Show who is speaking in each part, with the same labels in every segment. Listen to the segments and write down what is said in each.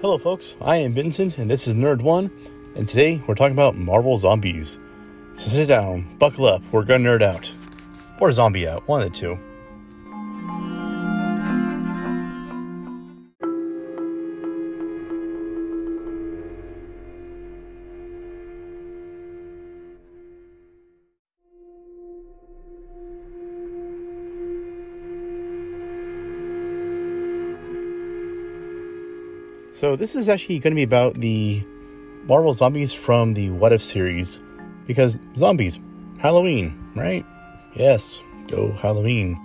Speaker 1: Hello, folks. I am Vincent, and this is Nerd One. And today we're talking about Marvel Zombies. So sit down, buckle up, we're gonna nerd out. Or zombie out, one of the two. So, this is actually going to be about the Marvel Zombies from the What If series. Because zombies, Halloween, right? Yes, go Halloween.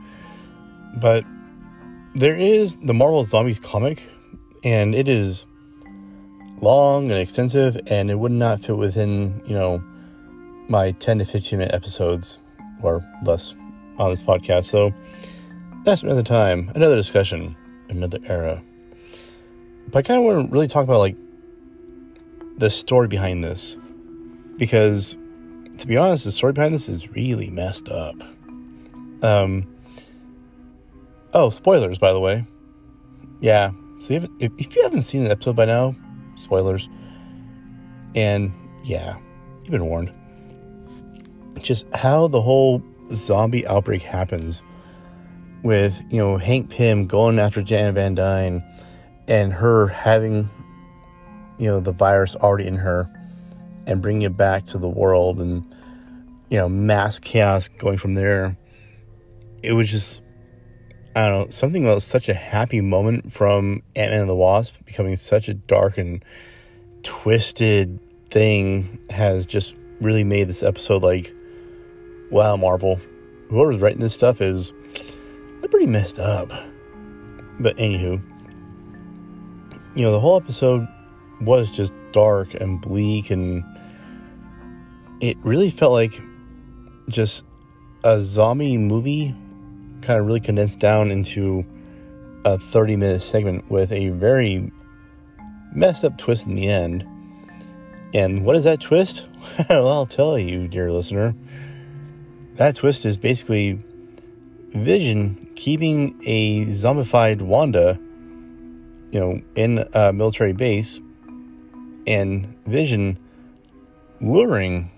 Speaker 1: But there is the Marvel Zombies comic, and it is long and extensive, and it would not fit within, you know, my 10 to 15 minute episodes or less on this podcast. So that's another time, another discussion, another era. But I kind of want to really talk about like the story behind this because to be honest, the story behind this is really messed up. Um. Oh, spoilers, by the way. Yeah. So if, if you haven't seen the episode by now, spoilers. And yeah, you've been warned. Just how the whole zombie outbreak happens with, you know, Hank Pym going after Janet Van Dyne and her having, you know, the virus already in her and bringing it back to the world and, you know, mass chaos going from there. It was just, I don't know, something about such a happy moment from Ant Man and the Wasp becoming such a dark and twisted thing has just really made this episode like, wow, Marvel, whoever's writing this stuff is, they're pretty messed up. But anywho, you know, the whole episode was just dark and bleak, and it really felt like just a zombie movie kind of really condensed down into a 30 minute segment with a very messed up twist in the end. And what is that twist? well, I'll tell you, dear listener. That twist is basically Vision keeping a zombified Wanda you know, in a military base and Vision luring,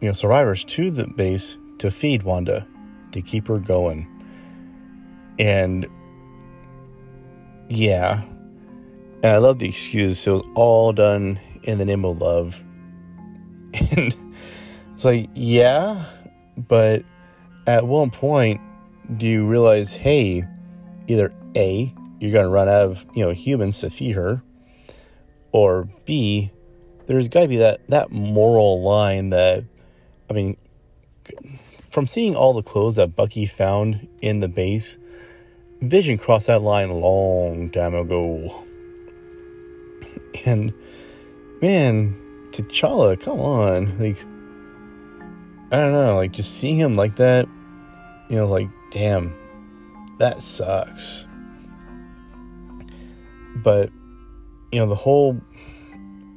Speaker 1: you know, survivors to the base to feed Wanda, to keep her going. And yeah, and I love the excuse. It was all done in the name of love. And it's like, yeah, but at one point, do you realize, hey, either A, you're going to run out of you know humans to feed her. Or b there's got to be that that moral line that i mean from seeing all the clothes that bucky found in the base vision crossed that line a long time ago. And man t'challa come on like i don't know like just seeing him like that you know like damn that sucks but you know the whole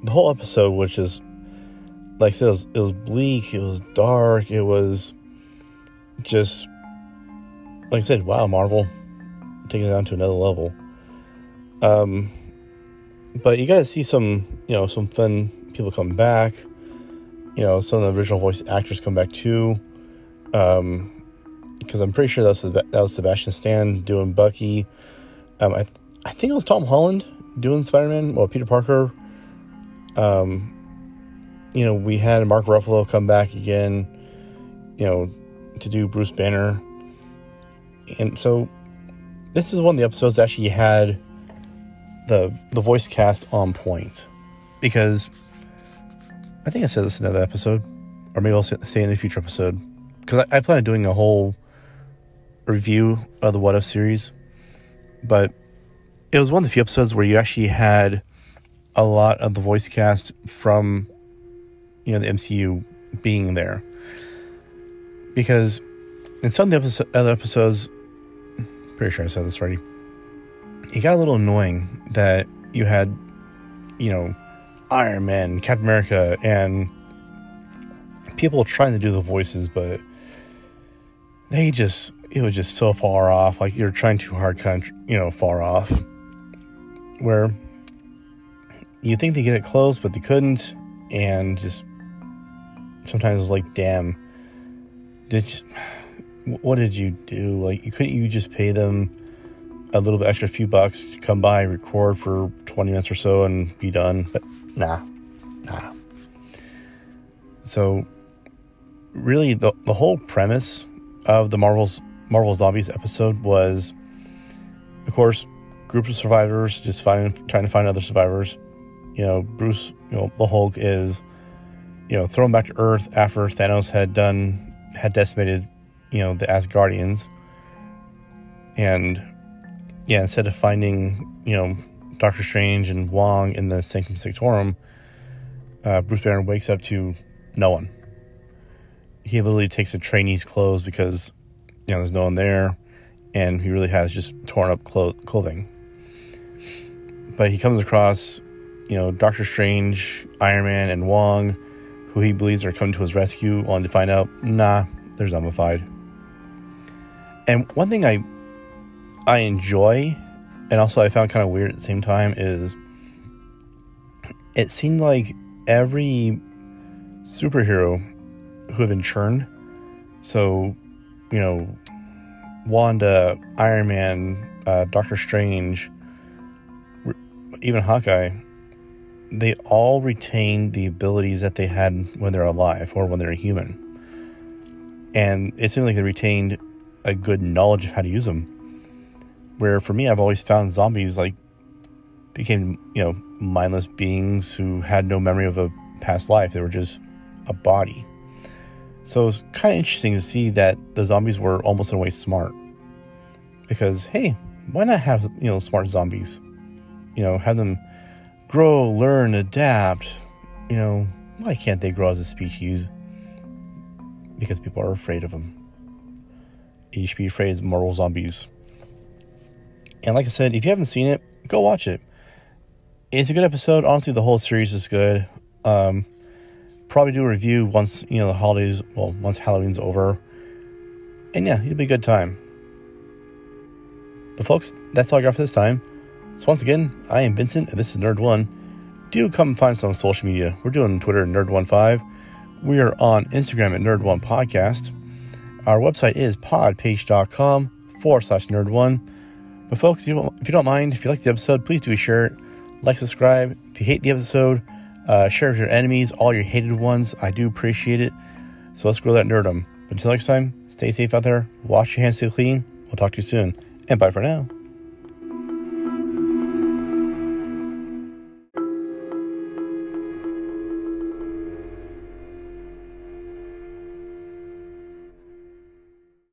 Speaker 1: the whole episode was just like I said, it was, it was bleak, it was dark, it was just like I said, wow, Marvel taking it down to another level. Um, but you got to see some, you know, some fun people come back. You know, some of the original voice actors come back too. Um, because I'm pretty sure that was that was Sebastian Stan doing Bucky. Um, I I think it was Tom Holland doing Spider Man well, Peter Parker. Um, you know, we had Mark Ruffalo come back again, you know, to do Bruce Banner. And so this is one of the episodes that actually had the the voice cast on point. Because I think I said this in another episode, or maybe I'll say it in a future episode. Because I, I plan on doing a whole review of the What If series. But it was one of the few episodes where you actually had a lot of the voice cast from you know the MCU being there. Because in some of the episode, other episodes pretty sure I said this already it got a little annoying that you had you know Iron Man Captain America and people trying to do the voices but they just it was just so far off. Like you're trying too hard kind of, you know far off where you think they get it close, but they couldn't, and just sometimes it's like, damn, did you, what did you do? Like, you couldn't you just pay them a little bit extra, few bucks to come by, record for twenty minutes or so, and be done? But nah, nah. So, really, the the whole premise of the Marvel's Marvel Zombies episode was, of course, group of survivors just finding trying to find other survivors. You know, Bruce, you know, the Hulk is, you know, thrown back to Earth after Thanos had done had decimated, you know, the Asgardians. And yeah, instead of finding, you know, Doctor Strange and Wong in the Sanctum Sanctorum, uh, Bruce Banner wakes up to no one. He literally takes a trainee's clothes because, you know, there's no one there, and he really has just torn up clo- clothing. But he comes across, you know, Doctor Strange, Iron Man, and Wong, who he believes are coming to his rescue, only to find out, nah, they're zombified. And one thing I I enjoy, and also I found kind of weird at the same time, is it seemed like every superhero who had been churned, so you know, Wanda, Iron Man, uh, Doctor Strange, even Hawkeye, they all retain the abilities that they had when they're alive or when they're human. And it seemed like they retained a good knowledge of how to use them. Where for me, I've always found zombies like became, you know, mindless beings who had no memory of a past life. They were just a body. So it's kind of interesting to see that the zombies were almost in a way smart. Because, hey, why not have, you know, smart zombies? You know, have them grow, learn, adapt. You know, why can't they grow as a species? Because people are afraid of them. You should be afraid of mortal zombies. And like I said, if you haven't seen it, go watch it. It's a good episode. Honestly, the whole series is good. Um, probably do a review once you know the holidays. Well, once Halloween's over. And yeah, it'll be a good time. But folks, that's all I got for this time. So once again, I am Vincent, and this is Nerd One. Do come find us on social media. We're doing Twitter Nerd15. We are on Instagram at Nerd One Podcast. Our website is podpage.com forward slash Nerd One. But folks, if you, don't, if you don't mind, if you like the episode, please do share it, like, subscribe. If you hate the episode, uh, share it with your enemies, all your hated ones. I do appreciate it. So let's grow that nerdum. But until next time, stay safe out there. Wash your hands, stay clean. We'll talk to you soon. And bye for now.